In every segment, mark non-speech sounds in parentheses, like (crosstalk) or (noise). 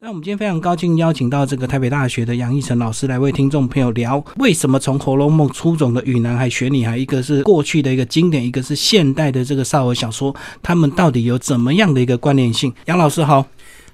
那我们今天非常高兴邀请到这个台北大学的杨义成老师来为听众朋友聊，为什么从《红楼梦》出种的雨男孩、雪女孩，一个是过去的一个经典，一个是现代的这个少儿小说，他们到底有怎么样的一个关联性？杨老师好。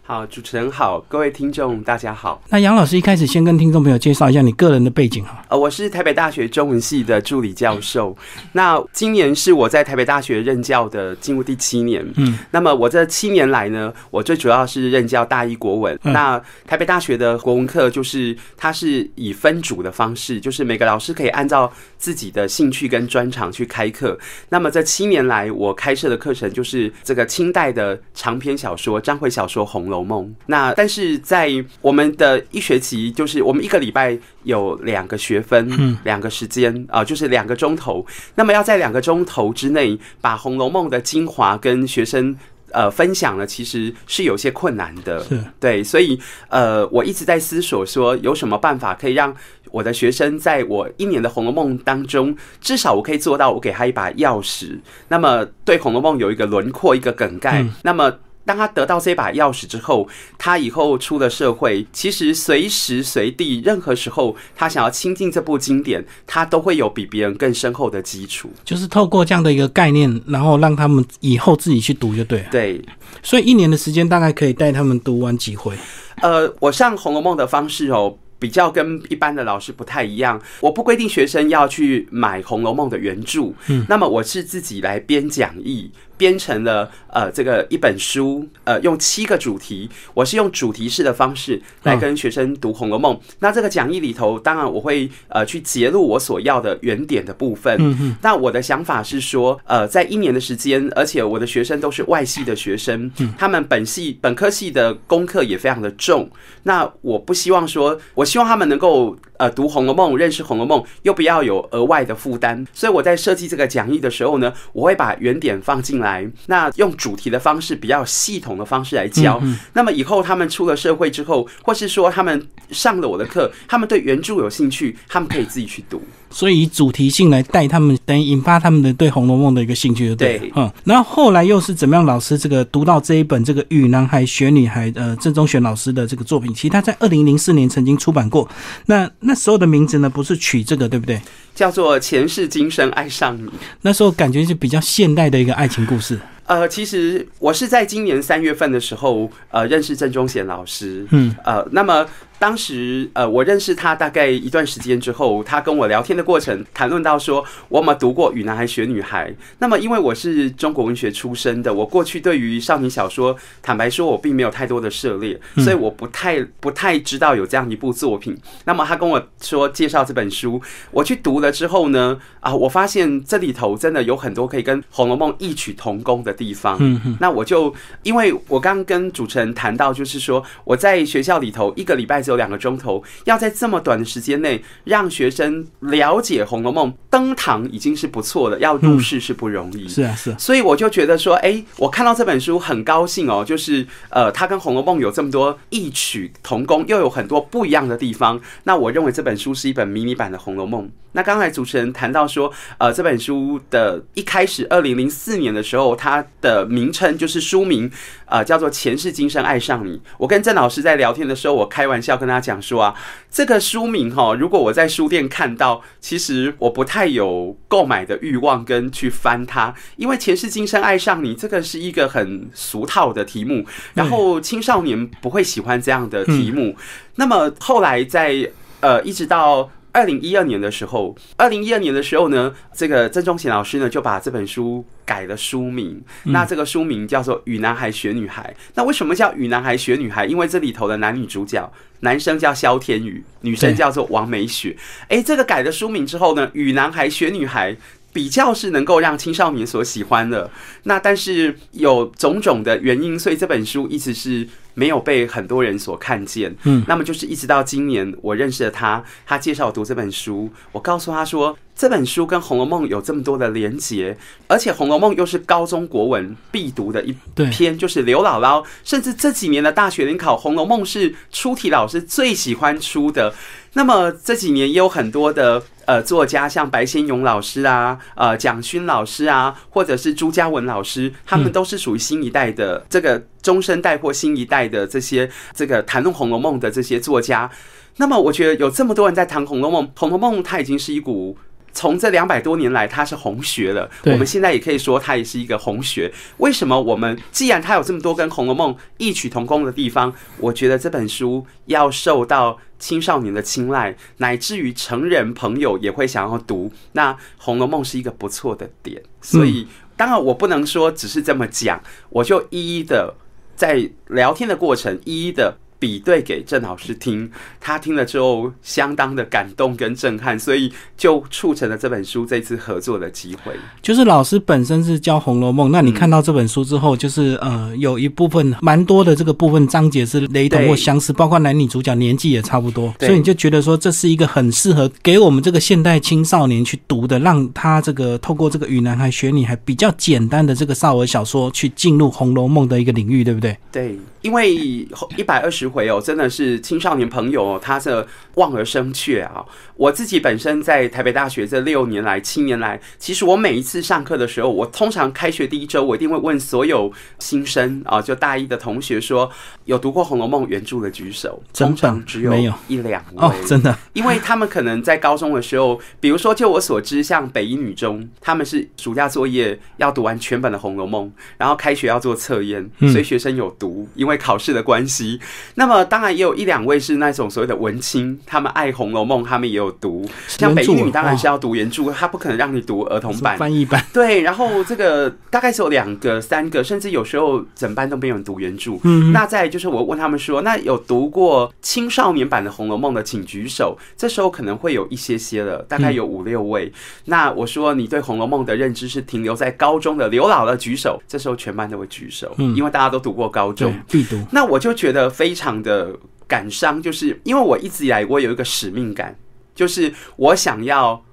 好，主持人好，各位听众大家好。那杨老师一开始先跟听众朋友介绍一下你个人的背景哈。呃，我是台北大学中文系的助理教授。那今年是我在台北大学任教的进入第七年。嗯。那么我这七年来呢，我最主要是任教大一国文。那台北大学的国文课就是它是以分组的方式，就是每个老师可以按照自己的兴趣跟专长去开课。那么这七年来，我开设的课程就是这个清代的长篇小说、章回小说《红楼》。楼梦，那但是在我们的一学期，就是我们一个礼拜有两个学分，嗯，两个时间啊，就是两个钟头。那么要在两个钟头之内把《红楼梦》的精华跟学生呃分享呢，其实是有些困难的，对，所以呃，我一直在思索说，有什么办法可以让我的学生在我一年的《红楼梦》当中，至少我可以做到，我给他一把钥匙，那么对《红楼梦》有一个轮廓，一个梗概，那么。当他得到这把钥匙之后，他以后出了社会，其实随时随地、任何时候，他想要亲近这部经典，他都会有比别人更深厚的基础。就是透过这样的一个概念，然后让他们以后自己去读就对了。对，所以一年的时间大概可以带他们读完几回。呃，我上《红楼梦》的方式哦。比较跟一般的老师不太一样，我不规定学生要去买《红楼梦》的原著，嗯，那么我是自己来编讲义，编成了呃这个一本书，呃用七个主题，我是用主题式的方式来跟学生读《红楼梦》。那这个讲义里头，当然我会呃去揭露我所要的原点的部分。嗯嗯。那我的想法是说，呃，在一年的时间，而且我的学生都是外系的学生，他们本系本科系的功课也非常的重。那我不希望说，我。希望他们能够呃读《红楼梦》，认识《红楼梦》，又不要有额外的负担。所以我在设计这个讲义的时候呢，我会把原点放进来，那用主题的方式，比较系统的方式来教。那么以后他们出了社会之后，或是说他们上了我的课，他们对原著有兴趣，他们可以自己去读。所以以主题性来带他们，等于引发他们的对《红楼梦》的一个兴趣，对对？嗯，然后后来又是怎么样？老师这个读到这一本这个《玉男孩学女孩》呃，郑中选老师的这个作品，其实他在二零零四年曾经出版过。那那时候的名字呢，不是取这个，对不对？叫做《前世今生爱上你》。那时候感觉是比较现代的一个爱情故事。呃，其实我是在今年三月份的时候，呃，认识郑中贤老师。嗯，呃，那么。当时，呃，我认识他大概一段时间之后，他跟我聊天的过程，谈论到说，我有没有读过《与男孩学女孩》？那么，因为我是中国文学出身的，我过去对于少女小说，坦白说，我并没有太多的涉猎，所以我不太不太知道有这样一部作品。那么，他跟我说介绍这本书，我去读了之后呢，啊，我发现这里头真的有很多可以跟《红楼梦》异曲同工的地方。嗯嗯。那我就因为我刚跟主持人谈到，就是说我在学校里头一个礼拜只有。两个钟头，要在这么短的时间内让学生了解《红楼梦》，登堂已经是不错的，要入世是不容易。是啊，是啊。所以我就觉得说，哎，我看到这本书很高兴哦，就是呃，它跟《红楼梦》有这么多异曲同工，又有很多不一样的地方。那我认为这本书是一本迷你版的《红楼梦》。那刚才主持人谈到说，呃，这本书的一开始，二零零四年的时候，它的名称就是书名，呃，叫做《前世今生爱上你》。我跟郑老师在聊天的时候，我开玩笑跟他讲说啊，这个书名哈，如果我在书店看到，其实我不太有购买的欲望跟去翻它，因为《前世今生爱上你》这个是一个很俗套的题目，然后青少年不会喜欢这样的题目。那么后来在呃，一直到。二零一二年的时候，二零一二年的时候呢，这个郑中贤老师呢就把这本书改了书名。那这个书名叫做《与男孩学女孩》。那为什么叫《与男孩学女孩》？因为这里头的男女主角，男生叫萧天宇，女生叫做王美雪。哎，这个改了书名之后呢，《与男孩学女孩》。比较是能够让青少年所喜欢的，那但是有种种的原因，所以这本书一直是没有被很多人所看见。嗯，那么就是一直到今年，我认识了他，他介绍我读这本书，我告诉他说，这本书跟《红楼梦》有这么多的连结，而且《红楼梦》又是高中国文必读的一篇，就是刘姥姥，甚至这几年的大学联考，《红楼梦》是出题老师最喜欢出的。那么这几年也有很多的呃作家，像白先勇老师啊，呃蒋勋老师啊，或者是朱家文老师，他们都是属于新一代的这个中生代或新一代的这些这个谈论《红楼梦》的这些作家。那么我觉得有这么多人在谈《红楼梦》，《红楼梦》它已经是一股。从这两百多年来，它是红学了。我们现在也可以说，它也是一个红学。为什么我们既然它有这么多跟《红楼梦》异曲同工的地方，我觉得这本书要受到青少年的青睐，乃至于成人朋友也会想要读。那《红楼梦》是一个不错的点。所以，当然我不能说只是这么讲，我就一一的在聊天的过程，一一的。比对给郑老师听，他听了之后相当的感动跟震撼，所以就促成了这本书这次合作的机会。就是老师本身是教《红楼梦》，那你看到这本书之后，就是呃，有一部分蛮多的这个部分章节是雷同或相似，包括男女主角年纪也差不多，所以你就觉得说这是一个很适合给我们这个现代青少年去读的，让他这个透过这个与男孩学女孩比较简单的这个少儿小说去进入《红楼梦》的一个领域，对不对？对。因为一百二十回哦，真的是青少年朋友他是望而生却啊。我自己本身在台北大学这六年来、七年来，其实我每一次上课的时候，我通常开学第一周，我一定会问所有新生啊，就大一的同学说，有读过《红楼梦》原著的举手。通常只有一两位，真的，因为他们可能在高中的时候，比如说就我所知，像北一女中，他们是暑假作业要读完全本的《红楼梦》，然后开学要做测验，所以学生有读，因为。考试的关系，那么当然也有一两位是那种所谓的文青，他们爱《红楼梦》，他们也有读。像北一女当然是要读原著，他不可能让你读儿童版、翻译版。对，然后这个大概是有两个、三个，甚至有时候整班都没有人读原著。嗯，那再就是我问他们说，那有读过青少年版的《红楼梦》的，请举手。这时候可能会有一些些了，大概有五六位。那我说你对《红楼梦》的认知是停留在高中的刘姥姥举手，这时候全班都会举手，因为大家都读过高中。必读那我就觉得非常常的感伤，就是因为我一直以来我有一个使命感，就是我想要。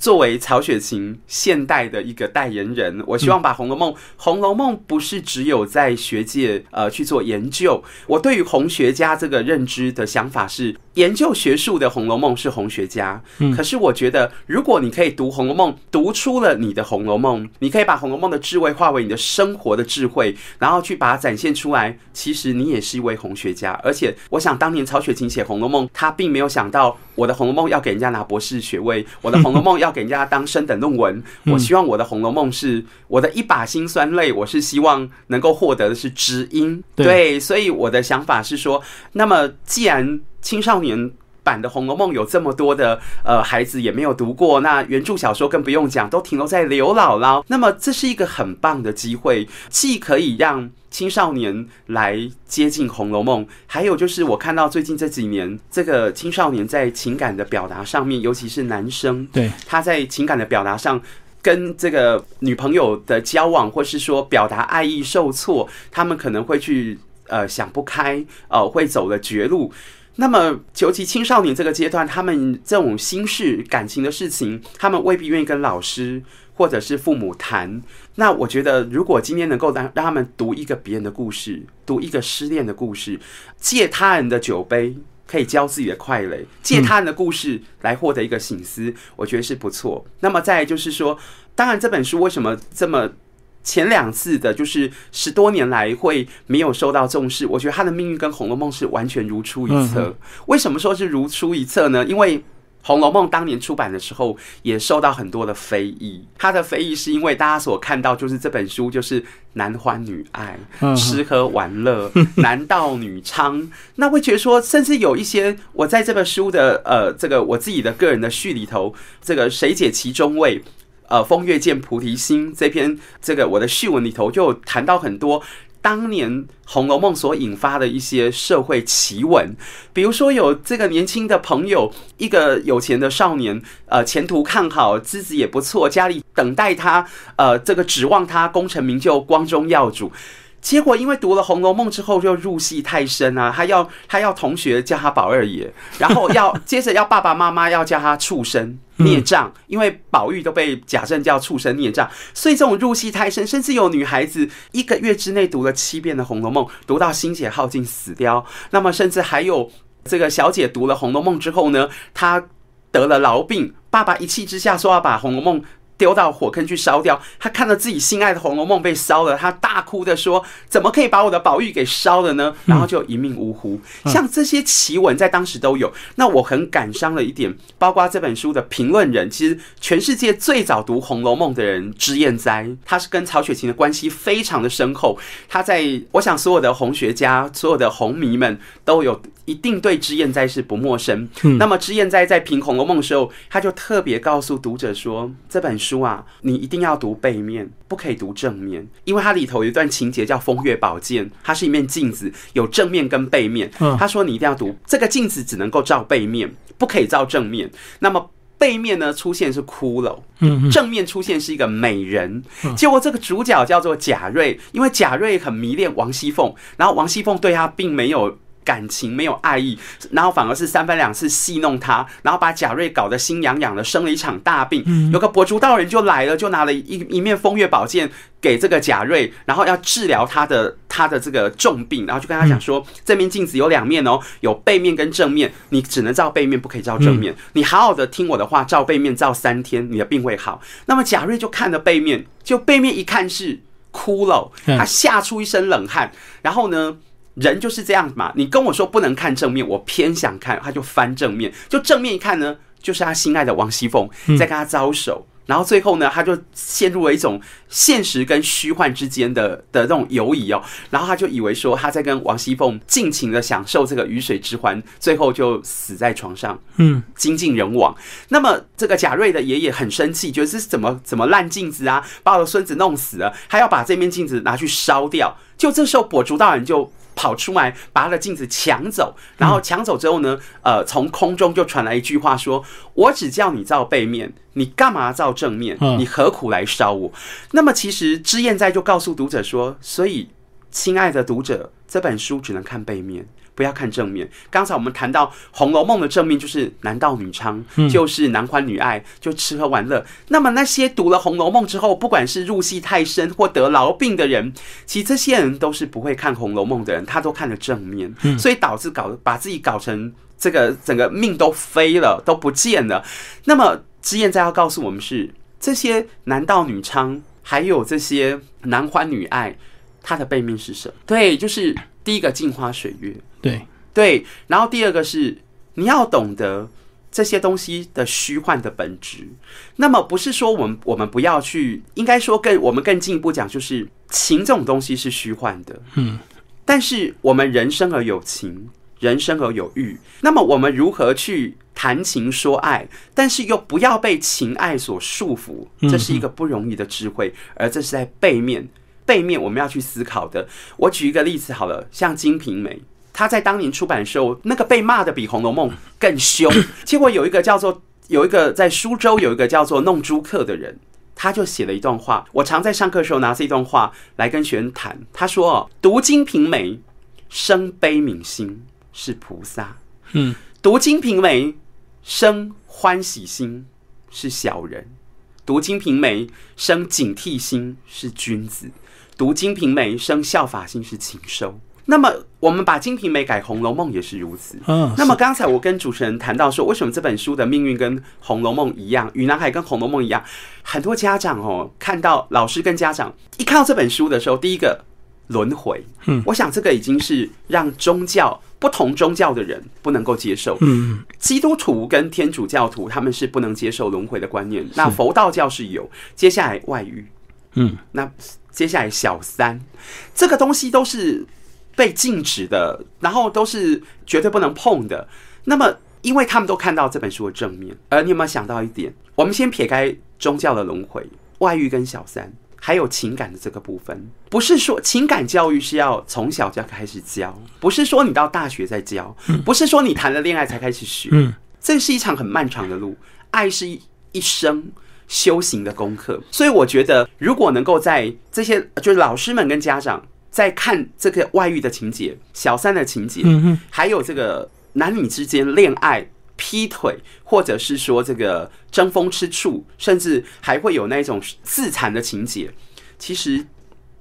作为曹雪芹现代的一个代言人，我希望把《红楼梦》《红楼梦》不是只有在学界呃去做研究。我对于红学家这个认知的想法是，研究学术的《红楼梦》是红学家。嗯，可是我觉得，如果你可以读《红楼梦》，读出了你的《红楼梦》，你可以把《红楼梦》的智慧化为你的生活的智慧，然后去把它展现出来。其实你也是一位红学家。而且，我想当年曹雪芹写《红楼梦》，他并没有想到我的《红楼梦》要给人家拿博士学位，(laughs) 我的《红楼梦》要。给人家当升等论文，(laughs) 我希望我的《红楼梦》是我的一把辛酸泪，我是希望能够获得的是知音。对，所以我的想法是说，那么既然青少年版的《红楼梦》有这么多的呃孩子也没有读过，那原著小说更不用讲，都停留在刘姥姥，那么这是一个很棒的机会，既可以让。青少年来接近《红楼梦》，还有就是我看到最近这几年，这个青少年在情感的表达上面，尤其是男生，对他在情感的表达上，跟这个女朋友的交往，或是说表达爱意受挫，他们可能会去呃想不开，呃会走了绝路。那么，尤其青少年这个阶段，他们这种心事、感情的事情，他们未必愿意跟老师。或者是父母谈，那我觉得，如果今天能够让让他们读一个别人的故事，读一个失恋的故事，借他人的酒杯可以教自己的快乐，借他人的故事来获得一个醒思，我觉得是不错。那么再就是说，当然这本书为什么这么前两次的，就是十多年来会没有受到重视？我觉得他的命运跟《红楼梦》是完全如出一辙。为什么说是如出一辙呢？因为《红楼梦》当年出版的时候，也受到很多的非议。它的非议是因为大家所看到就是这本书就是男欢女爱、吃喝玩乐、(laughs) 男盗女娼，那会觉得说，甚至有一些我在这本书的呃这个我自己的个人的序里头，这个谁解其中味？呃，风月见菩提心这篇这个我的序文里头就谈到很多。当年《红楼梦》所引发的一些社会奇闻，比如说有这个年轻的朋友，一个有钱的少年，呃，前途看好，资质也不错，家里等待他，呃，这个指望他功成名就、光宗耀祖。结果因为读了《红楼梦》之后就入戏太深啊，他要他要同学叫他宝二爷，然后要接着要爸爸妈妈要叫他畜生孽障，因为宝玉都被贾政叫畜生孽障，所以这种入戏太深，甚至有女孩子一个月之内读了七遍的《红楼梦》，读到心血耗尽死掉。那么甚至还有这个小姐读了《红楼梦》之后呢，她得了痨病，爸爸一气之下说要把《红楼梦》。丢到火坑去烧掉。他看到自己心爱的《红楼梦》被烧了，他大哭的说：“怎么可以把我的宝玉给烧了呢？”然后就一命呜呼。像这些奇闻在当时都有。那我很感伤的一点，包括这本书的评论人，其实全世界最早读《红楼梦》的人脂砚斋，他是跟曹雪芹的关系非常的深厚。他在我想所有的红学家、所有的红迷们都有一定对脂砚斋是不陌生。那么脂砚斋在评《红楼梦》的时候，他就特别告诉读者说：“这本书。”啊，你一定要读背面，不可以读正面，因为它里头有一段情节叫《风月宝鉴》，它是一面镜子，有正面跟背面。他说你一定要读这个镜子，只能够照背面，不可以照正面。那么背面呢，出现是骷髅，嗯，正面出现是一个美人。结果这个主角叫做贾瑞，因为贾瑞很迷恋王熙凤，然后王熙凤对他并没有。感情没有爱意，然后反而是三番两次戏弄他，然后把贾瑞搞得心痒痒的，生了一场大病。有个跛足道人就来了，就拿了一一面风月宝剑给这个贾瑞，然后要治疗他的他的这个重病，然后就跟他讲说：这面镜子有两面哦，有背面跟正面，你只能照背面，不可以照正面。你好好的听我的话，照背面照三天，你的病会好。那么贾瑞就看了背面，就背面一看是骷髅，他吓出一身冷汗，然后呢？人就是这样嘛，你跟我说不能看正面，我偏想看，他就翻正面，就正面一看呢，就是他心爱的王熙凤在跟他招手，然后最后呢，他就陷入了一种现实跟虚幻之间的的那种游移哦，然后他就以为说他在跟王熙凤尽情的享受这个鱼水之欢，最后就死在床上，嗯，精尽人亡。那么这个贾瑞的爷爷很生气，觉得这是怎么怎么烂镜子啊，把我的孙子弄死了，还要把这面镜子拿去烧掉。就这时候跛足道人就。跑出来把他的镜子抢走，然后抢走之后呢，呃，从空中就传来一句话说：“我只叫你照背面，你干嘛照正面？你何苦来烧我？”那么其实知燕在就告诉读者说：“所以，亲爱的读者，这本书只能看背面。”不要看正面。刚才我们谈到《红楼梦》的正面就是男盗女娼，就是男欢女爱，就吃喝玩乐。那么那些读了《红楼梦》之后，不管是入戏太深或得痨病的人，其实这些人都是不会看《红楼梦》的人，他都看了正面，所以导致搞把自己搞成这个整个命都飞了，都不见了。那么脂砚斋要告诉我们是这些男盗女娼，还有这些男欢女爱，它的背面是什么？对，就是第一个镜花水月。对对，然后第二个是你要懂得这些东西的虚幻的本质。那么不是说我们我们不要去，应该说更我们更进一步讲，就是情这种东西是虚幻的。嗯，但是我们人生而有情，人生而有欲，那么我们如何去谈情说爱，但是又不要被情爱所束缚？这是一个不容易的智慧，而这是在背面背面我们要去思考的。我举一个例子好了，像《金瓶梅》。他在当年出版的时候，那个被骂的比《红楼梦》更凶。(laughs) 结果有一个叫做有一个在苏州有一个叫做弄珠客的人，他就写了一段话。我常在上课的时候拿这段话来跟学生谈。他说：“读《金瓶梅》，生悲悯心是菩萨；嗯，读《金瓶梅》，生欢喜心是小人；读《金瓶梅》，生警惕心是君子；读《金瓶梅》，生效法心是禽兽。”那么，我们把《金瓶梅》改《红楼梦》也是如此。嗯。那么刚才我跟主持人谈到说，为什么这本书的命运跟《红楼梦》一样，《与南海》跟《红楼梦》一样？很多家长哦，看到老师跟家长一看到这本书的时候，第一个轮回。嗯。我想这个已经是让宗教不同宗教的人不能够接受。嗯。基督徒跟天主教徒他们是不能接受轮回的观念。那佛道教是有。接下来外遇。嗯。那接下来小三，这个东西都是。被禁止的，然后都是绝对不能碰的。那么，因为他们都看到这本书的正面，而你有没有想到一点？我们先撇开宗教的轮回、外遇跟小三，还有情感的这个部分，不是说情感教育是要从小就要开始教，不是说你到大学再教，不是说你谈了恋爱才开始学。嗯，这是一场很漫长的路，爱是一一生修行的功课。所以，我觉得如果能够在这些就是老师们跟家长。在看这个外遇的情节、小三的情节，嗯，还有这个男女之间恋爱、劈腿，或者是说这个争风吃醋，甚至还会有那种自残的情节。其实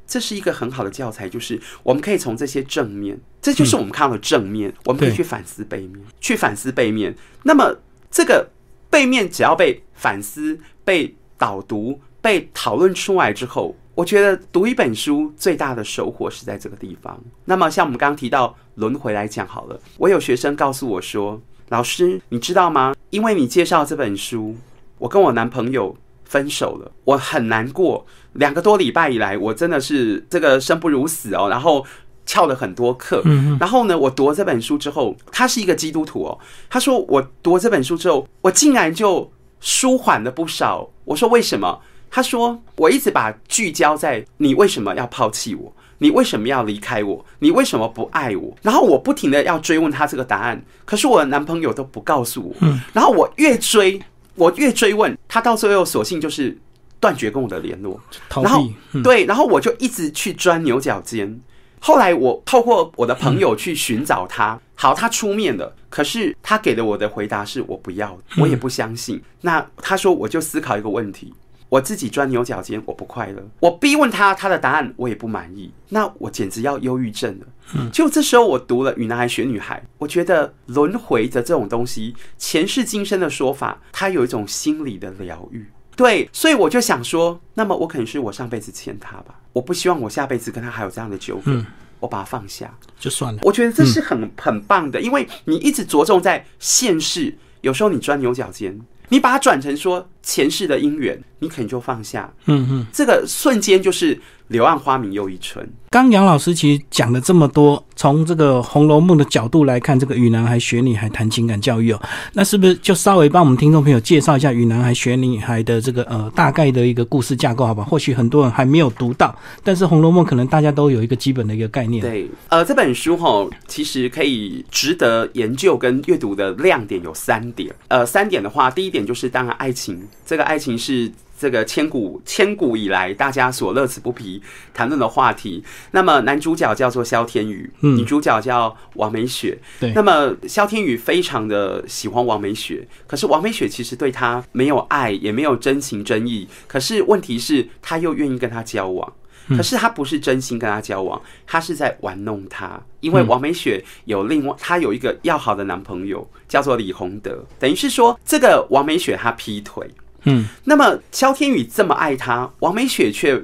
这是一个很好的教材，就是我们可以从这些正面，这就是我们看到的正面，我们可以去反思背面，去反思背面。那么这个背面只要被反思、被导读、被讨论出来之后，我觉得读一本书最大的收获是在这个地方。那么像我们刚刚提到轮回来讲好了，我有学生告诉我说：“老师，你知道吗？因为你介绍这本书，我跟我男朋友分手了，我很难过。两个多礼拜以来，我真的是这个生不如死哦，然后。”翘了很多课，然后呢，我读了这本书之后，他是一个基督徒哦。他说我读这本书之后，我竟然就舒缓了不少。我说为什么？他说我一直把聚焦在你为什么要抛弃我，你为什么要离开我，你为什么不爱我？然后我不停的要追问他这个答案，可是我的男朋友都不告诉我。然后我越追，我越追问他，到最后索性就是断绝跟我的联络。逃然后对，然后我就一直去钻牛角尖。后来我透过我的朋友去寻找他，好，他出面了，可是他给了我的回答是我不要，我也不相信。那他说我就思考一个问题，我自己钻牛角尖，我不快乐，我逼问他他的答案，我也不满意，那我简直要忧郁症了。就这时候我读了《与男孩学女孩》，我觉得轮回的这种东西，前世今生的说法，它有一种心理的疗愈。对，所以我就想说，那么我可能是我上辈子欠他吧，我不希望我下辈子跟他还有这样的纠纷，我把它放下。就算了。我觉得这是很、很棒的，因为你一直着重在现世，有时候你钻牛角尖，你把它转成说前世的姻缘，你可能就放下，嗯嗯，这个瞬间就是柳暗花明又一村。刚杨老师其实讲了这么多，从这个《红楼梦》的角度来看，这个与男孩学女孩谈情感教育哦，那是不是就稍微帮我们听众朋友介绍一下与男孩学女孩的这个呃大概的一个故事架构，好吧？或许很多人还没有读到，但是《红楼梦》可能大家都有一个基本的一个概念。对，呃，这本书哈，其实可以值得研究跟阅读的亮点有三点。呃，三点的话，第一点就是当然爱情，这个爱情是这个千古千古以来大家所乐此不疲谈论的话题。那么男主角叫做萧天宇，嗯女主角叫王美雪。对那么萧天宇非常的喜欢王美雪，可是王美雪其实对他没有爱，也没有真情真意。可是问题是，他又愿意跟他交往。可是他不是真心跟他交往，他是在玩弄他。因为王美雪有另外，她有一个要好的男朋友，叫做李洪德。等于是说，这个王美雪她劈腿，嗯，那么萧天宇这么爱她，王美雪却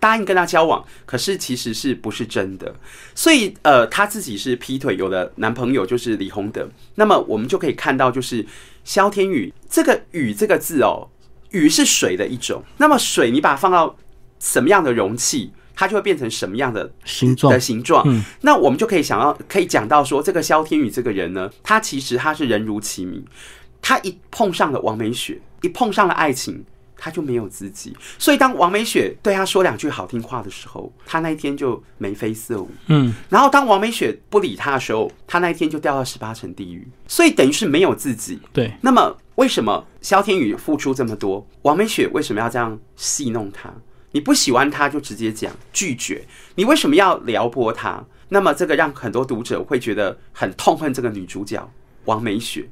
答应跟他交往，可是其实是不是真的？所以呃，他自己是劈腿，有了男朋友就是李洪德。那么我们就可以看到，就是萧天宇这个“宇”这个字哦，“宇”是水的一种。那么水，你把它放到什么样的容器，它就会变成什么样的形状的形状。嗯那我们就可以想到，可以讲到说，这个萧天宇这个人呢，他其实他是人如其名，他一碰上了王美雪，一碰上了爱情。他就没有自己，所以当王美雪对他说两句好听话的时候，他那一天就眉飞色舞。嗯，然后当王美雪不理他的时候，他那一天就掉到十八层地狱，所以等于是没有自己。对，那么为什么萧天宇付出这么多，王美雪为什么要这样戏弄他？你不喜欢他就直接讲拒绝，你为什么要撩拨他？那么这个让很多读者会觉得很痛恨这个女主角王美雪。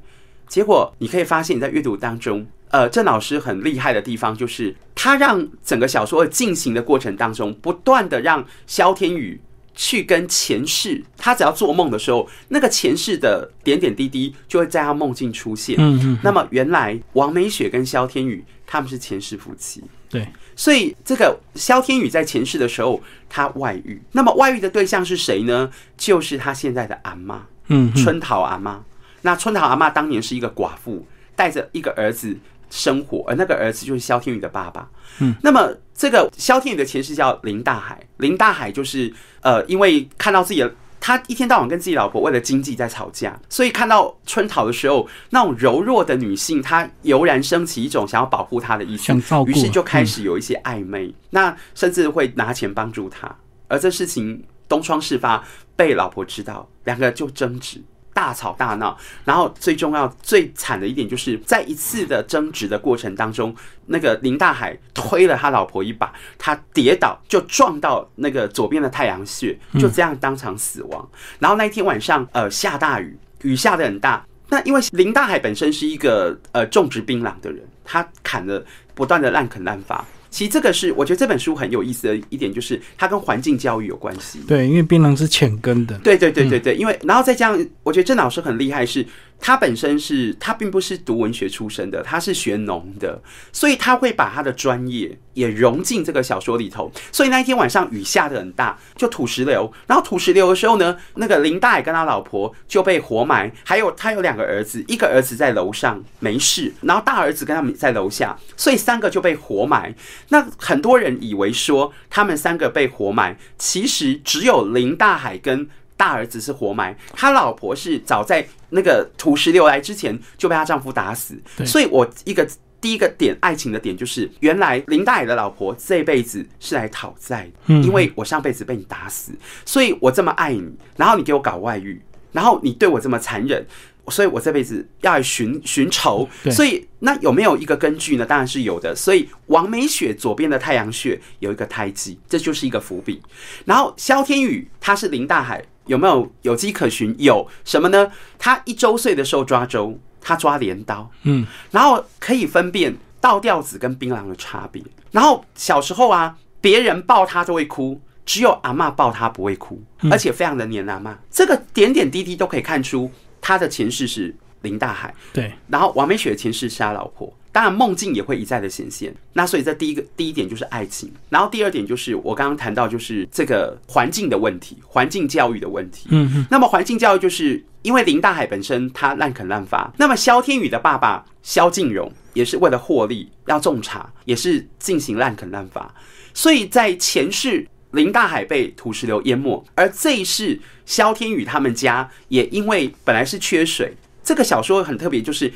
结果你可以发现你在阅读当中，呃，郑老师很厉害的地方就是他让整个小说的进行的过程当中，不断的让萧天宇去跟前世，他只要做梦的时候，那个前世的点点滴滴就会在他梦境出现。嗯嗯，那么原来王美雪跟萧天宇他们是前世夫妻，对，所以这个萧天宇在前世的时候他外遇，那么外遇的对象是谁呢？就是他现在的阿妈嗯嗯春桃阿妈。那春桃阿妈当年是一个寡妇，带着一个儿子生活，而那个儿子就是萧天宇的爸爸。嗯，那么这个萧天宇的前世叫林大海，林大海就是呃，因为看到自己的。他一天到晚跟自己老婆为了经济在吵架，所以看到春桃的时候，那种柔弱的女性，她油然升起一种想要保护她的意思于是就开始有一些暧昧，那甚至会拿钱帮助她。而这事情东窗事发，被老婆知道，两个就争执。大吵大闹。然后最重要、最惨的一点，就是在一次的争执的过程当中，那个林大海推了他老婆一把，他跌倒就撞到那个左边的太阳穴，就这样当场死亡。然后那一天晚上，呃，下大雨，雨下的很大。那因为林大海本身是一个呃种植槟榔的人，他砍了不断的滥垦滥伐。其实这个是我觉得这本书很有意思的一点，就是它跟环境教育有关系。对，因为槟榔是浅根的。对对对对对，因为然后再加上，我觉得郑老师很厉害是。他本身是他并不是读文学出身的，他是学农的，所以他会把他的专业也融进这个小说里头。所以那一天晚上雨下的很大，就土石流。然后土石流的时候呢，那个林大海跟他老婆就被活埋，还有他有两个儿子，一个儿子在楼上没事，然后大儿子跟他们在楼下，所以三个就被活埋。那很多人以为说他们三个被活埋，其实只有林大海跟。大儿子是活埋，他老婆是早在那个土石流来之前就被她丈夫打死。所以，我一个第一个点爱情的点就是，原来林大爷的老婆这辈子是来讨债，因为我上辈子被你打死，所以我这么爱你，然后你给我搞外遇，然后你对我这么残忍，所以我这辈子要来寻寻仇。所以，那有没有一个根据呢？当然是有的。所以，王美雪左边的太阳穴有一个胎记，这就是一个伏笔。然后，萧天宇他是林大海。有没有有迹可循？有什么呢？他一周岁的时候抓周，他抓镰刀，嗯，然后可以分辨倒吊子跟槟榔的差别。然后小时候啊，别人抱他都会哭，只有阿妈抱他不会哭，而且非常的黏阿妈。这个点点滴滴都可以看出他的前世是林大海。对，然后王美雪的前世是他老婆。当然，梦境也会一再的显现。那所以，这第一个第一点就是爱情，然后第二点就是我刚刚谈到，就是这个环境的问题，环境教育的问题。嗯嗯。那么环境教育就是因为林大海本身他滥垦滥伐，那么萧天宇的爸爸萧敬荣也是为了获利要种茶，也是进行滥垦滥伐。所以在前世林大海被土石流淹没，而这一世萧天宇他们家也因为本来是缺水，这个小说很特别，就是。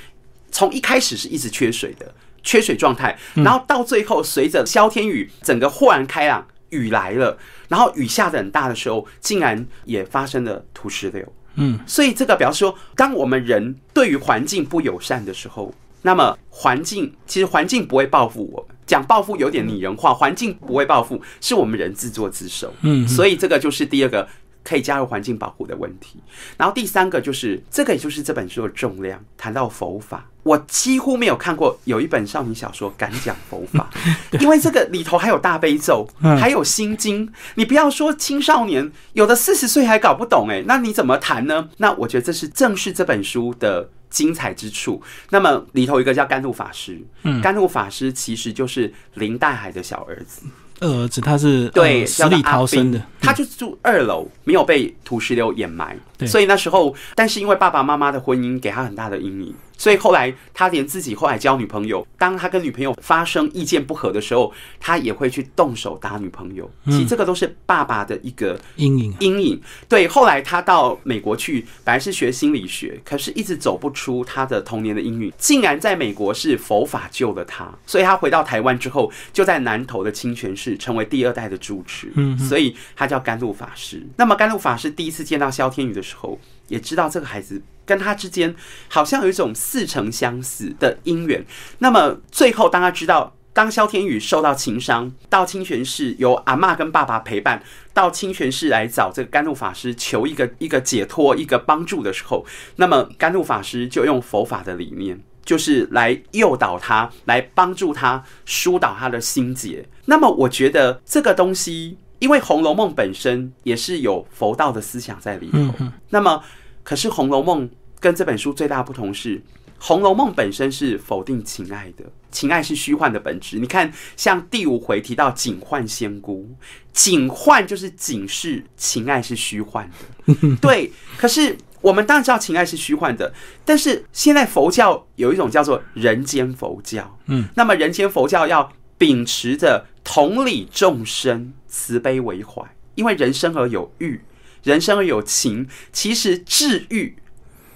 从一开始是一直缺水的，缺水状态，然后到最后随着萧天宇整个豁然开朗，雨来了，然后雨下的很大的时候，竟然也发生了土石流。嗯，所以这个表示说，当我们人对于环境不友善的时候，那么环境其实环境不会报复我们，讲报复有点拟人化，环境不会报复，是我们人自作自受。嗯，所以这个就是第二个。可以加入环境保护的问题，然后第三个就是这个，也就是这本书的重量。谈到佛法，我几乎没有看过有一本少女小说敢讲佛法，(laughs) 因为这个里头还有大悲咒，还有心经。你不要说青少年，有的四十岁还搞不懂，哎，那你怎么谈呢？那我觉得这是正是这本书的精彩之处。那么里头一个叫甘露法师，嗯，甘露法师其实就是林黛海的小儿子。二儿子他是对死里逃生的，他就住二楼，没有被土石流掩埋，所以那时候，但是因为爸爸妈妈的婚姻给他很大的阴影。所以后来他连自己后来交女朋友，当他跟女朋友发生意见不合的时候，他也会去动手打女朋友。其实这个都是爸爸的一个阴影。阴影对。后来他到美国去，本来是学心理学，可是一直走不出他的童年的阴影。竟然在美国是佛法救了他，所以他回到台湾之后，就在南投的清泉寺成为第二代的住持。嗯，所以他叫甘露法师。那么甘露法师第一次见到萧天宇的时候，也知道这个孩子。跟他之间好像有一种似曾相识的姻缘。那么最后，当他知道，当萧天宇受到情伤，到清泉寺由阿妈跟爸爸陪伴，到清泉寺来找这个甘露法师求一个一个解脱、一个帮助的时候，那么甘露法师就用佛法的理念，就是来诱导他，来帮助他疏导他的心结。那么我觉得这个东西，因为《红楼梦》本身也是有佛道的思想在里头，那么可是《红楼梦》。跟这本书最大不同是，《红楼梦》本身是否定情爱的，情爱是虚幻的本质。你看，像第五回提到警幻仙姑，警幻就是警示情爱是虚幻的。(laughs) 对，可是我们当然知道情爱是虚幻的，但是现在佛教有一种叫做人间佛教。嗯，那么人间佛教要秉持着同理众生、慈悲为怀，因为人生而有欲，人生而有情，其实治愈。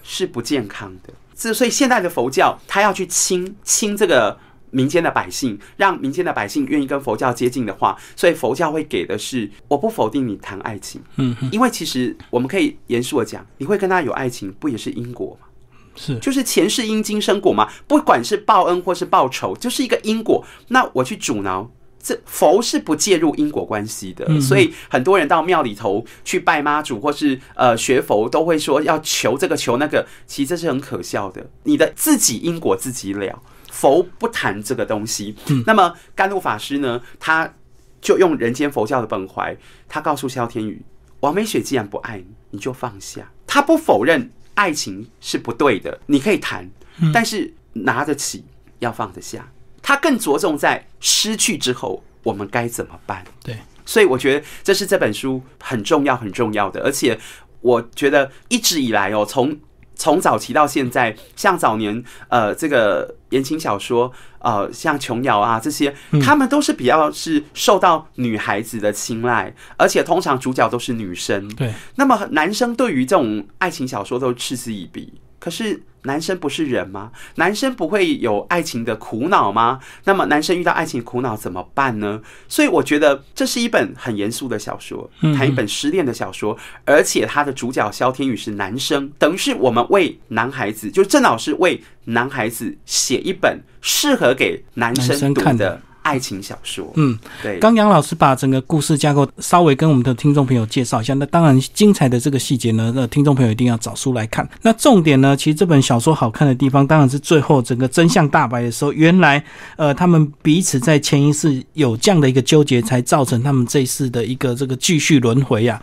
是不健康的，这所以现代的佛教，他要去亲亲这个民间的百姓，让民间的百姓愿意跟佛教接近的话，所以佛教会给的是我不否定你谈爱情，嗯，因为其实我们可以严肃的讲，你会跟他有爱情，不也是因果吗？是，就是前世因今生果嘛，不管是报恩或是报仇，就是一个因果。那我去阻挠，这佛是不介入因果关系的，所以很多人到庙里头去拜妈祖或是呃学佛，都会说要求这个求那个，其实这是很可笑的。你的自己因果自己了，佛不谈这个东西。那么甘露法师呢，他就用人间佛教的本怀，他告诉萧天宇，王美雪既然不爱你，你就放下。他不否认。爱情是不对的，你可以谈，但是拿得起要放得下。他更着重在失去之后我们该怎么办。对，所以我觉得这是这本书很重要很重要的，而且我觉得一直以来哦，从从早期到现在，像早年呃这个言情小说，呃像琼瑶啊这些，他们都是比较是受到女孩子的青睐，而且通常主角都是女生。对，那么男生对于这种爱情小说都嗤之以鼻，可是。男生不是人吗？男生不会有爱情的苦恼吗？那么男生遇到爱情苦恼怎么办呢？所以我觉得这是一本很严肃的小说，谈一本失恋的小说，而且他的主角萧天宇是男生，等于是我们为男孩子，就郑老师为男孩子写一本适合给男生读的。爱情小说，嗯，对。刚杨老师把整个故事架构稍微跟我们的听众朋友介绍一下，那当然精彩的这个细节呢，那听众朋友一定要找书来看。那重点呢，其实这本小说好看的地方，当然是最后整个真相大白的时候，原来呃他们彼此在前一世有这样的一个纠结，才造成他们这一世的一个这个继续轮回呀。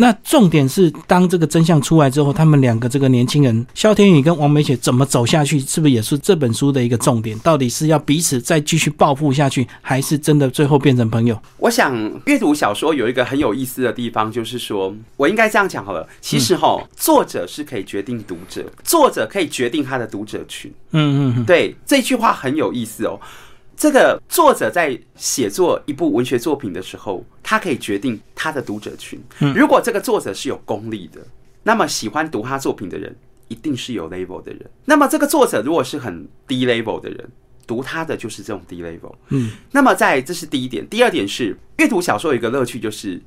那重点是，当这个真相出来之后，他们两个这个年轻人肖天宇跟王美雪怎么走下去，是不是也是这本书的一个重点？到底是要彼此再继续报复下去，还是真的最后变成朋友？我想阅读小说有一个很有意思的地方，就是说我应该这样讲好了。其实哈，作者是可以决定读者，作者可以决定他的读者群。嗯嗯嗯，对，这句话很有意思哦。这个作者在写作一部文学作品的时候，他可以决定他的读者群。如果这个作者是有功力的，那么喜欢读他作品的人一定是有 level 的人。那么这个作者如果是很低 level 的人，读他的就是这种低 level。嗯，那么在这是第一点，第二点是阅读小说有一个乐趣，就是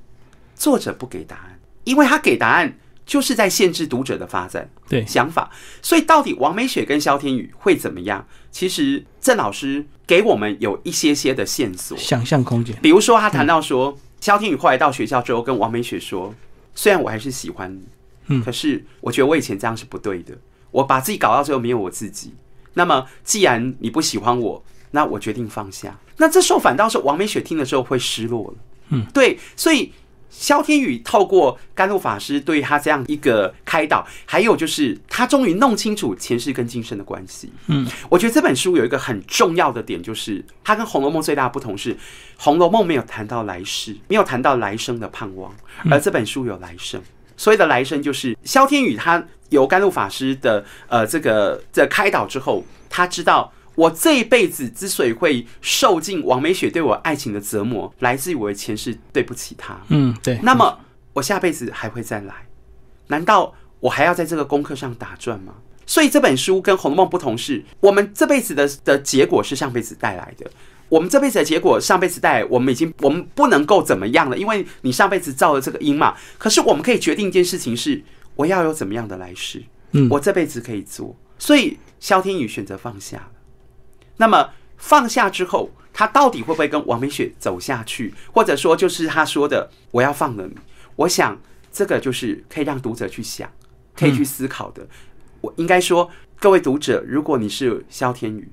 作者不给答案，因为他给答案。就是在限制读者的发展，对想法。所以到底王美雪跟萧天宇会怎么样？其实郑老师给我们有一些些的线索，想象空间。比如说，他谈到说，萧天宇后来到学校之后，跟王美雪说：“虽然我还是喜欢你，嗯，可是我觉得我以前这样是不对的。我把自己搞到最后没有我自己。那么既然你不喜欢我，那我决定放下。那这时候反倒是王美雪听的时候会失落了。嗯，对，所以。萧天宇透过甘露法师对他这样一个开导，还有就是他终于弄清楚前世跟今生的关系。嗯，我觉得这本书有一个很重要的点，就是它跟《红楼梦》最大的不同是，《红楼梦》没有谈到来世，没有谈到来生的盼望，而这本书有来生。所谓的来生，就是萧天宇他由甘露法师的呃这个的开导之后，他知道。我这一辈子之所以会受尽王美雪对我爱情的折磨，来自于我的前世对不起她。嗯，对。那么我下辈子还会再来？难道我还要在这个功课上打转吗？所以这本书跟《红楼梦》不同，是我们这辈子的的结果是上辈子带来的。我们这辈子的结果，上辈子带来，我们已经我们不能够怎么样了，因为你上辈子造了这个因嘛。可是我们可以决定一件事情是，我要有怎么样的来世。嗯，我这辈子可以做。所以萧天宇选择放下了。那么放下之后，他到底会不会跟王美雪走下去？或者说，就是他说的“我要放了你”？我想这个就是可以让读者去想，可以去思考的。我应该说，各位读者，如果你是萧天宇，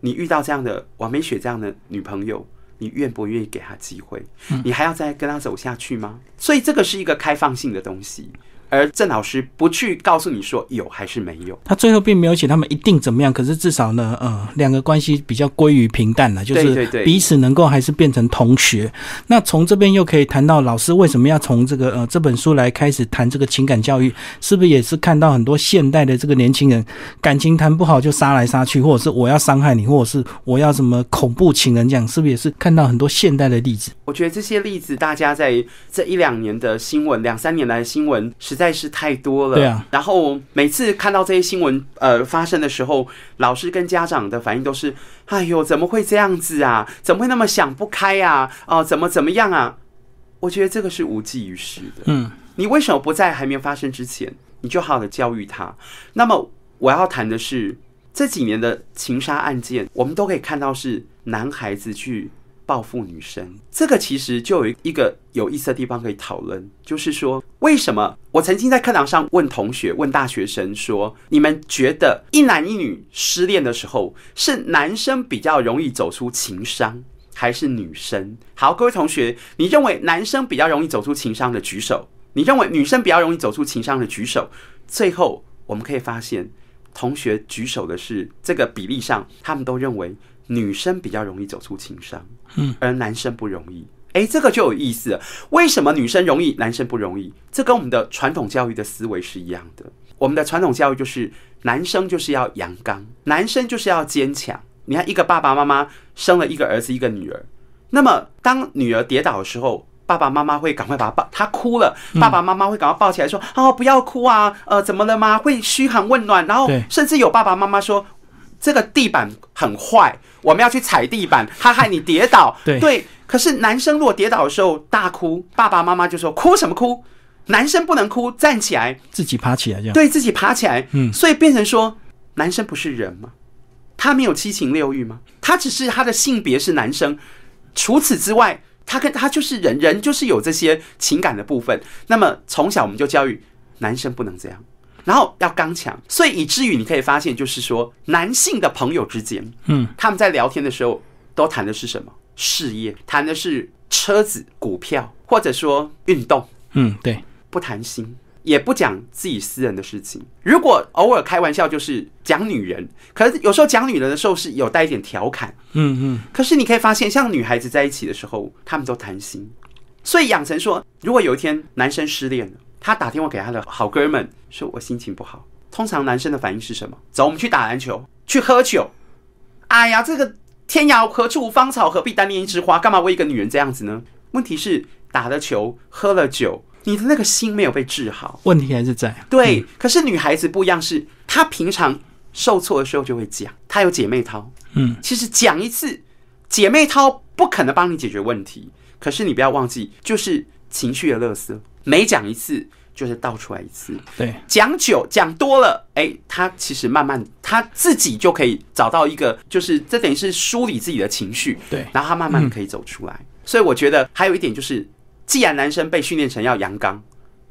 你遇到这样的王美雪这样的女朋友，你愿不愿意给她机会？你还要再跟她走下去吗？所以，这个是一个开放性的东西。而郑老师不去告诉你说有还是没有，他最后并没有写他们一定怎么样，可是至少呢，呃，两个关系比较归于平淡了，就是彼此能够还是变成同学。那从这边又可以谈到老师为什么要从这个呃这本书来开始谈这个情感教育，是不是也是看到很多现代的这个年轻人感情谈不好就杀来杀去，或者是我要伤害你，或者是我要什么恐怖情人这样，是不是也是看到很多现代的例子？我觉得这些例子大家在这一两年的新闻，两三年来的新闻是。在是太多了。对啊。然后每次看到这些新闻呃发生的时候，老师跟家长的反应都是：哎呦，怎么会这样子啊？怎么会那么想不开啊？哦，怎么怎么样啊？我觉得这个是无济于事的。嗯，你为什么不在还没有发生之前，你就好好的教育他？那么我要谈的是这几年的情杀案件，我们都可以看到是男孩子去报复女生。这个其实就有一个有意思的地方可以讨论，就是说为什么我曾经在课堂上问同学、问大学生说：你们觉得一男一女失恋的时候，是男生比较容易走出情伤？还是女生？好，各位同学，你认为男生比较容易走出情伤的举手？你认为女生比较容易走出情伤的举手？最后我们可以发现，同学举手的是这个比例上，他们都认为女生比较容易走出情伤，嗯，而男生不容易。诶，这个就有意思了。为什么女生容易，男生不容易？这跟我们的传统教育的思维是一样的。我们的传统教育就是男生就是要阳刚，男生就是要坚强。你看，一个爸爸妈妈生了一个儿子，一个女儿。那么，当女儿跌倒的时候，爸爸妈妈会赶快把她抱，她哭了，爸爸妈妈会赶快抱起来说：“哦，不要哭啊，呃，怎么了吗？”会嘘寒问暖，然后甚至有爸爸妈妈说：“这个地板很坏，我们要去踩地板，他害你跌倒。”对。可是男生如果跌倒的时候大哭，爸爸妈妈就说：“哭什么哭？男生不能哭，站起来，自己爬起来，这样对自己爬起来。”嗯，所以变成说，男生不是人吗？他没有七情六欲吗？他只是他的性别是男生，除此之外，他跟他就是人，人就是有这些情感的部分。那么从小我们就教育男生不能这样，然后要刚强，所以以至于你可以发现，就是说男性的朋友之间，嗯，他们在聊天的时候都谈的是什么？事业，谈的是车子、股票，或者说运动，嗯，对，不谈心。也不讲自己私人的事情。如果偶尔开玩笑，就是讲女人。可是有时候讲女人的时候是有带一点调侃。嗯嗯。可是你可以发现，像女孩子在一起的时候，他们都谈心。所以养成说，如果有一天男生失恋了，他打电话给他的好哥们，说我心情不好。通常男生的反应是什么？走，我们去打篮球，去喝酒。哎呀，这个天涯何处无芳草，何必单恋一枝花？干嘛为一个女人这样子呢？问题是打了球，喝了酒。你的那个心没有被治好，问题还是在。对，可是女孩子不一样，是她平常受挫的时候就会讲，她有姐妹淘。嗯，其实讲一次，姐妹淘不可能帮你解决问题。可是你不要忘记，就是情绪的垃圾，每讲一次就是倒出来一次。对，讲久讲多了，哎，他其实慢慢他自己就可以找到一个，就是这等于是梳理自己的情绪。对，然后他慢慢可以走出来。所以我觉得还有一点就是。既然男生被训练成要阳刚，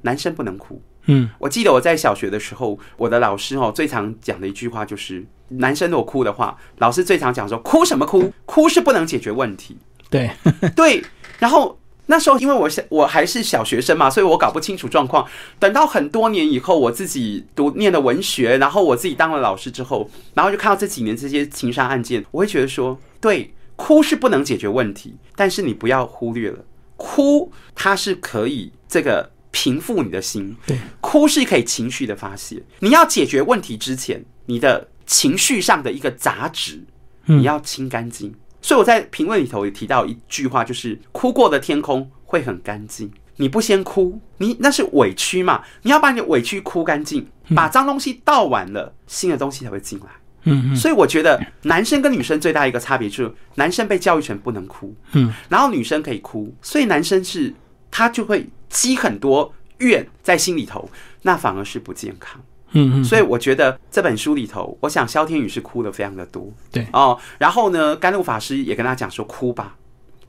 男生不能哭。嗯，我记得我在小学的时候，我的老师哦最常讲的一句话就是：男生如果哭的话，老师最常讲说，哭什么哭？哭是不能解决问题。对对。然后那时候因为我小我还是小学生嘛，所以我搞不清楚状况。等到很多年以后，我自己读念了文学，然后我自己当了老师之后，然后就看到这几年这些情杀案件，我会觉得说，对，哭是不能解决问题，但是你不要忽略了。哭，它是可以这个平复你的心。对，哭是可以情绪的发泄。你要解决问题之前，你的情绪上的一个杂质，你要清干净。所以我在评论里头也提到一句话，就是哭过的天空会很干净。你不先哭，你那是委屈嘛？你要把你的委屈哭干净，把脏东西倒完了，新的东西才会进来。嗯，所以我觉得男生跟女生最大一个差别就是，男生被教育成不能哭，嗯，然后女生可以哭，所以男生是他就会积很多怨在心里头，那反而是不健康。嗯嗯，所以我觉得这本书里头，我想萧天宇是哭的非常的多，对。哦，然后呢，甘露法师也跟他讲说，哭吧，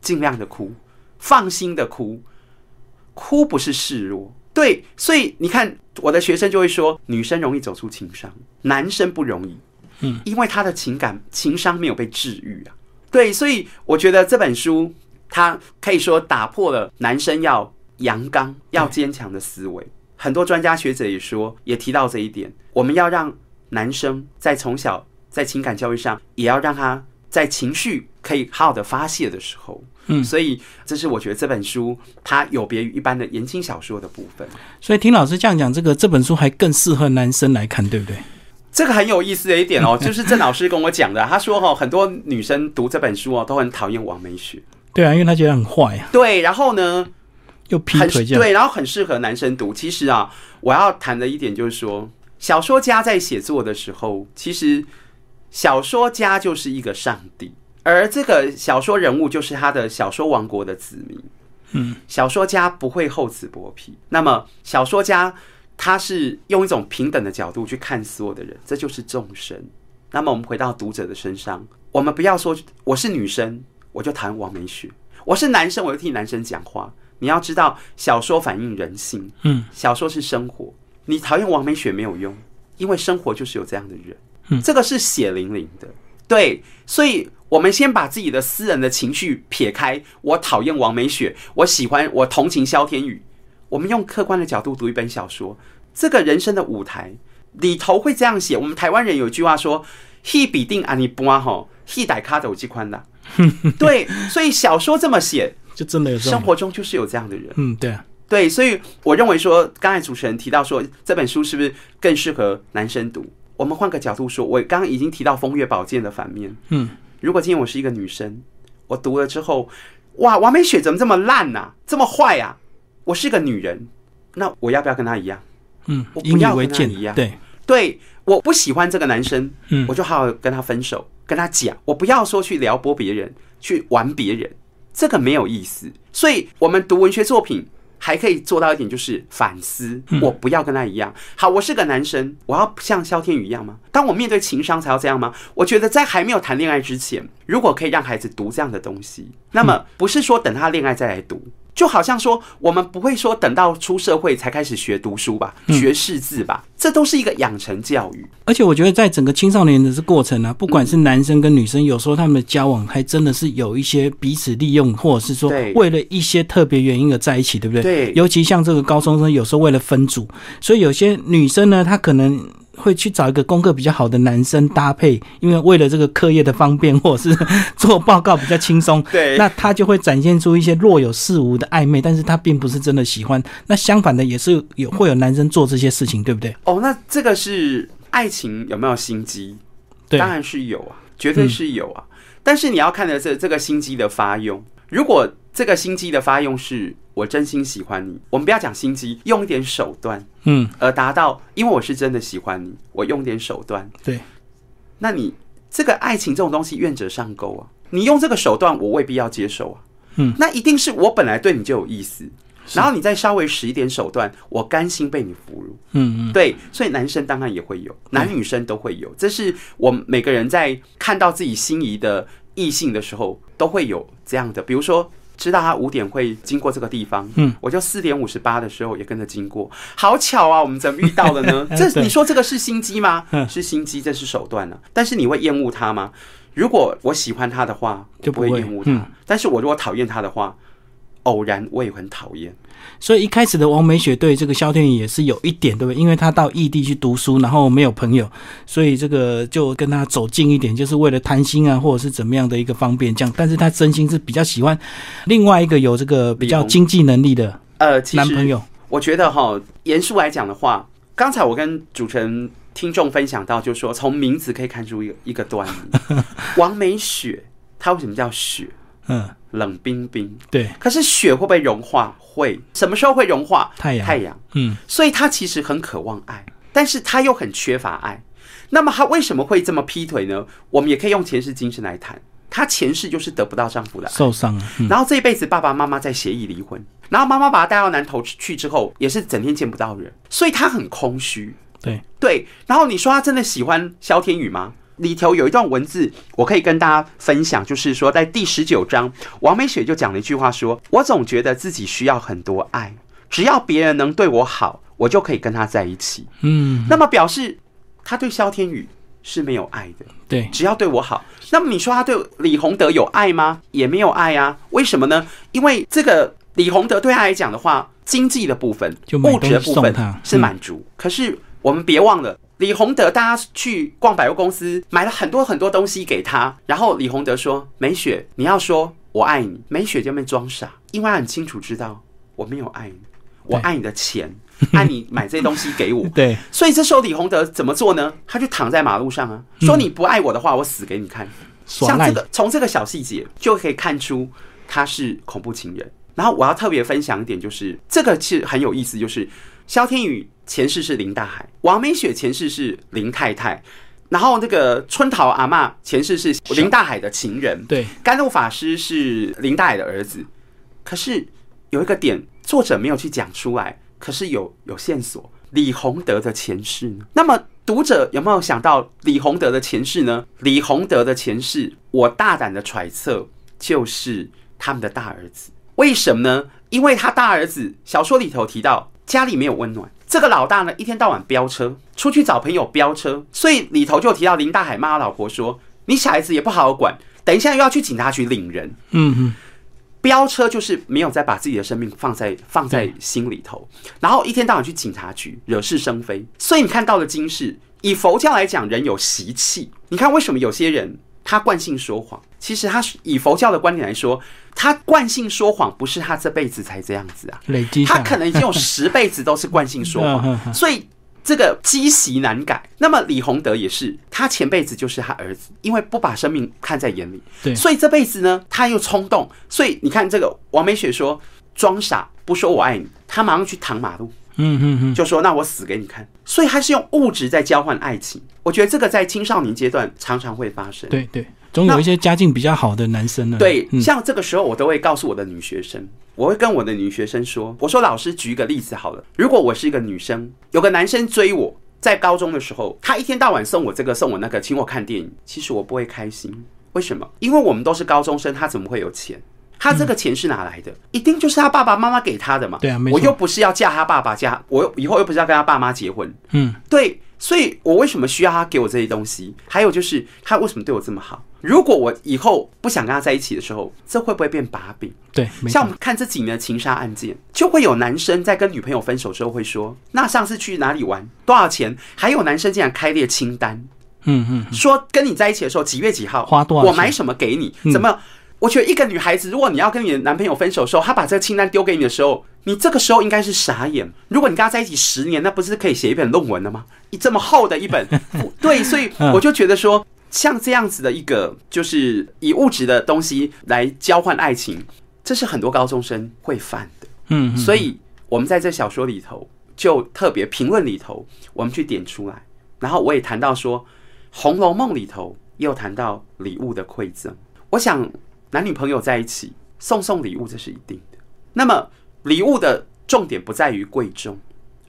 尽量的哭，放心的哭，哭不是示弱，对，所以你看我的学生就会说，女生容易走出情伤，男生不容易。嗯，因为他的情感情商没有被治愈啊，对，所以我觉得这本书它可以说打破了男生要阳刚、要坚强的思维。很多专家学者也说，也提到这一点，我们要让男生在从小在情感教育上，也要让他在情绪可以好好的发泄的时候，嗯，所以这是我觉得这本书它有别于一般的言情小说的部分。所以听老师这样讲，这个这本书还更适合男生来看，对不对？这个很有意思的一点哦，(laughs) 就是郑老师跟我讲的，他说哈，很多女生读这本书哦，都很讨厌王美雪。对啊，因为他觉得很坏啊。对，然后呢，又劈腿这样。对，然后很适合男生读。其实啊，我要谈的一点就是说，小说家在写作的时候，其实小说家就是一个上帝，而这个小说人物就是他的小说王国的子民。嗯，小说家不会厚此薄彼。那么，小说家他是用一种平等的角度去看所有的人，这就是众生。那么，我们回到读者的身上，我们不要说我是女生，我就谈王美雪；我是男生，我就替男生讲话。你要知道，小说反映人性，嗯，小说是生活。你讨厌王美雪没有用，因为生活就是有这样的人，嗯，这个是血淋淋的。对，所以我们先把自己的私人的情绪撇开。我讨厌王美雪，我喜欢，我同情萧天宇。我们用客观的角度读一本小说，这个人生的舞台里头会这样写。我们台湾人有一句话说：“he 必定啊，你不啊吼，he 带卡走机宽的。”对，所以小说这么写。就真的有生活中就是有这样的人，嗯，对。啊，对，所以我认为说，刚才主持人提到说这本书是不是更适合男生读？我们换个角度说，我刚刚已经提到风月宝剑的反面，嗯，如果今天我是一个女生，我读了之后，哇，王美雪怎么这么烂呐，这么坏呀？我是个女人，那我要不要跟她一样？嗯，我不要跟她一样，对，对，我不喜欢这个男生，嗯，我就好好跟他分手，跟他讲，我不要说去撩拨别人，去玩别人。这个没有意思，所以我们读文学作品还可以做到一点，就是反思。我不要跟他一样。好，我是个男生，我要像萧天宇一样吗？当我面对情商才要这样吗？我觉得在还没有谈恋爱之前，如果可以让孩子读这样的东西，那么不是说等他恋爱再来读。就好像说，我们不会说等到出社会才开始学读书吧，学识字吧，这都是一个养成教育。而且我觉得，在整个青少年的这过程呢，不管是男生跟女生，有时候他们的交往还真的是有一些彼此利用，或者是说为了一些特别原因而在一起，对不对？对。尤其像这个高中生，有时候为了分组，所以有些女生呢，她可能。会去找一个功课比较好的男生搭配，因为为了这个课业的方便，或者是 (laughs) 做报告比较轻松。对，那他就会展现出一些若有似无的暧昧，但是他并不是真的喜欢。那相反的也是有会有男生做这些事情，对不对？哦，那这个是爱情有没有心机？对，当然是有啊，绝对是有啊。但是你要看的是这个心机的发用，如果。这个心机的发用是我真心喜欢你，我们不要讲心机，用一点手段，嗯，而达到，因为我是真的喜欢你，我用点手段，对，那你这个爱情这种东西，愿者上钩啊，你用这个手段，我未必要接受啊，嗯，那一定是我本来对你就有意思，然后你再稍微使一点手段，我甘心被你俘虏，嗯嗯，对，所以男生当然也会有，男女生都会有，这是我们每个人在看到自己心仪的异性的时候，都会有这样的，比如说。知道他五点会经过这个地方，嗯，我就四点五十八的时候也跟着经过，好巧啊！我们怎么遇到了呢？(laughs) 这你说这个是心机吗？是心机，这是手段呢。但是你会厌恶他吗？如果我喜欢他的话，就不会厌恶他。但是我如果讨厌他的话，偶然我也很讨厌。所以一开始的王美雪对这个萧天宇也是有一点，对不对？因为他到异地去读书，然后没有朋友，所以这个就跟他走近一点，就是为了贪心啊，或者是怎么样的一个方便这样。但是他真心是比较喜欢另外一个有这个比较经济能力的呃男朋友。我觉得哈，严肃来讲的话，刚才我跟主持人听众分享到，就是说从名字可以看出一个一个端倪。(laughs) 王美雪，她为什么叫雪？嗯。冷冰冰，对。可是雪会不会融化？会。什么时候会融化？太阳。太阳。嗯。所以他其实很渴望爱，但是他又很缺乏爱。那么他为什么会这么劈腿呢？我们也可以用前世今生来谈。她前世就是得不到丈夫的受伤了，然后这一辈子爸爸妈妈在协议离婚，然后妈妈把她带到南头去之后，也是整天见不到人，所以她很空虚。对对。然后你说她真的喜欢萧天宇吗？里头有一段文字，我可以跟大家分享，就是说，在第十九章，王美雪就讲了一句话，说：“我总觉得自己需要很多爱，只要别人能对我好，我就可以跟他在一起。”嗯，那么表示他对萧天宇是没有爱的。对，只要对我好。那么你说他对李洪德有爱吗？也没有爱啊。为什么呢？因为这个李洪德对他来讲的话，经济的部分、物质的部分是满足。可是我们别忘了。李洪德，大家去逛百货公司，买了很多很多东西给他。然后李洪德说：“美雪，你要说我爱你。”美雪就没装傻，因为他很清楚知道我没有爱你，我爱你的钱，爱你买这些东西给我。对，所以这时候李洪德怎么做呢？他就躺在马路上啊，说：“你不爱我的话，我死给你看。”像这个，从这个小细节就可以看出他是恐怖情人。然后我要特别分享一点，就是这个其实很有意思，就是萧天宇前世是林大海，王美雪前世是林太太，然后那个春桃阿妈前世是林大海的情人，对，甘露法师是林大海的儿子。可是有一个点，作者没有去讲出来，可是有有线索，李洪德的前世呢？那么读者有没有想到李洪德的前世呢？李洪德的前世，我大胆的揣测就是他们的大儿子。为什么呢？因为他大儿子小说里头提到家里没有温暖，这个老大呢一天到晚飙车，出去找朋友飙车，所以里头就提到林大海骂他老婆说：“你小孩子也不好好管，等一下又要去警察局领人。”嗯嗯，飙车就是没有再把自己的生命放在放在心里头，然后一天到晚去警察局惹是生非，所以你看到了今世。以佛教来讲，人有习气，你看为什么有些人他惯性说谎？其实他以佛教的观点来说，他惯性说谎不是他这辈子才这样子啊，累积他可能已经有十辈子都是惯性说谎，(laughs) 所以这个积习难改。那么李洪德也是，他前辈子就是他儿子，因为不把生命看在眼里，对，所以这辈子呢他又冲动，所以你看这个王美雪说装傻不说我爱你，他马上去躺马路。嗯嗯嗯，就说那我死给你看，所以他是用物质在交换爱情。我觉得这个在青少年阶段常常会发生。对对，总有一些家境比较好的男生呢。对，像这个时候我都会告诉我的女学生，我会跟我的女学生说：“我说老师举一个例子好了，如果我是一个女生，有个男生追我，在高中的时候，他一天到晚送我这个送我那个，请我看电影，其实我不会开心。为什么？因为我们都是高中生，他怎么会有钱？”他这个钱是哪来的？一定就是他爸爸妈妈给他的嘛。对啊，我又不是要嫁他爸爸，嫁我以后又不是要跟他爸妈结婚。嗯，对，所以我为什么需要他给我这些东西？还有就是他为什么对我这么好？如果我以后不想跟他在一起的时候，这会不会变把柄？对，像我们看这几年的情杀案件，就会有男生在跟女朋友分手之后会说：“那上次去哪里玩？多少钱？”还有男生竟然开列清单，嗯嗯，说跟你在一起的时候几月几号花多少，我买什么给你？怎么？我觉得一个女孩子，如果你要跟你的男朋友分手的时候，他把这个清单丢给你的时候，你这个时候应该是傻眼。如果你跟他在一起十年，那不是可以写一本论文了吗？你这么厚的一本，对，所以我就觉得说，像这样子的一个，就是以物质的东西来交换爱情，这是很多高中生会犯的。嗯，所以我们在这小说里头就特别评论里头，我们去点出来，然后我也谈到说，《红楼梦》里头又谈到礼物的馈赠，我想。男女朋友在一起送送礼物，这是一定的。那么礼物的重点不在于贵重，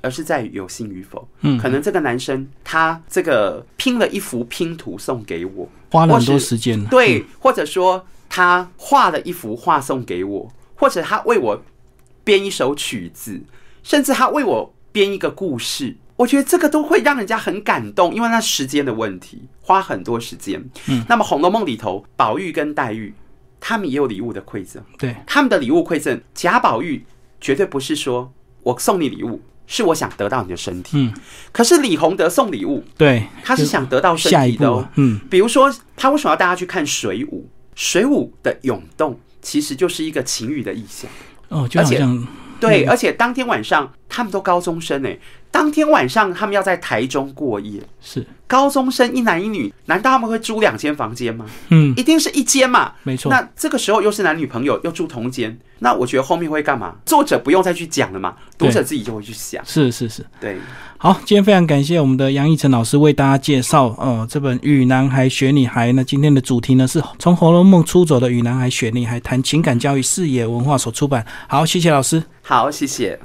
而是在于有心与否。嗯，可能这个男生他这个拼了一幅拼图送给我，花了很多时间。对，或者说他画了一幅画送给我，或者他为我编一首曲子，甚至他为我编一个故事。我觉得这个都会让人家很感动，因为那时间的问题，花很多时间。嗯，那么《红楼梦》里头，宝玉跟黛玉。他们也有礼物的馈赠，对他们的礼物馈赠，贾宝玉绝对不是说我送你礼物，是我想得到你的身体。嗯，可是李洪德送礼物，对，他是想得到身体的哦。嗯，比如说他为什么要带他去看水舞？水舞的涌动其实就是一个情欲的意象。哦，而且对，而且当天晚上他们都高中生哎，当天晚上他们要在台中过夜，是。高中生一男一女，难道他们会租两间房间吗？嗯，一定是一间嘛。没错。那这个时候又是男女朋友，又住同间，那我觉得后面会干嘛？作者不用再去讲了嘛，读者自己就会去想。是是是，对。好，今天非常感谢我们的杨义成老师为大家介绍，呃，这本《与男孩学女孩》那。今天的主题呢是从《红楼梦》出走的与男孩学女孩，谈情感教育，视野文化所出版。好，谢谢老师。好，谢谢。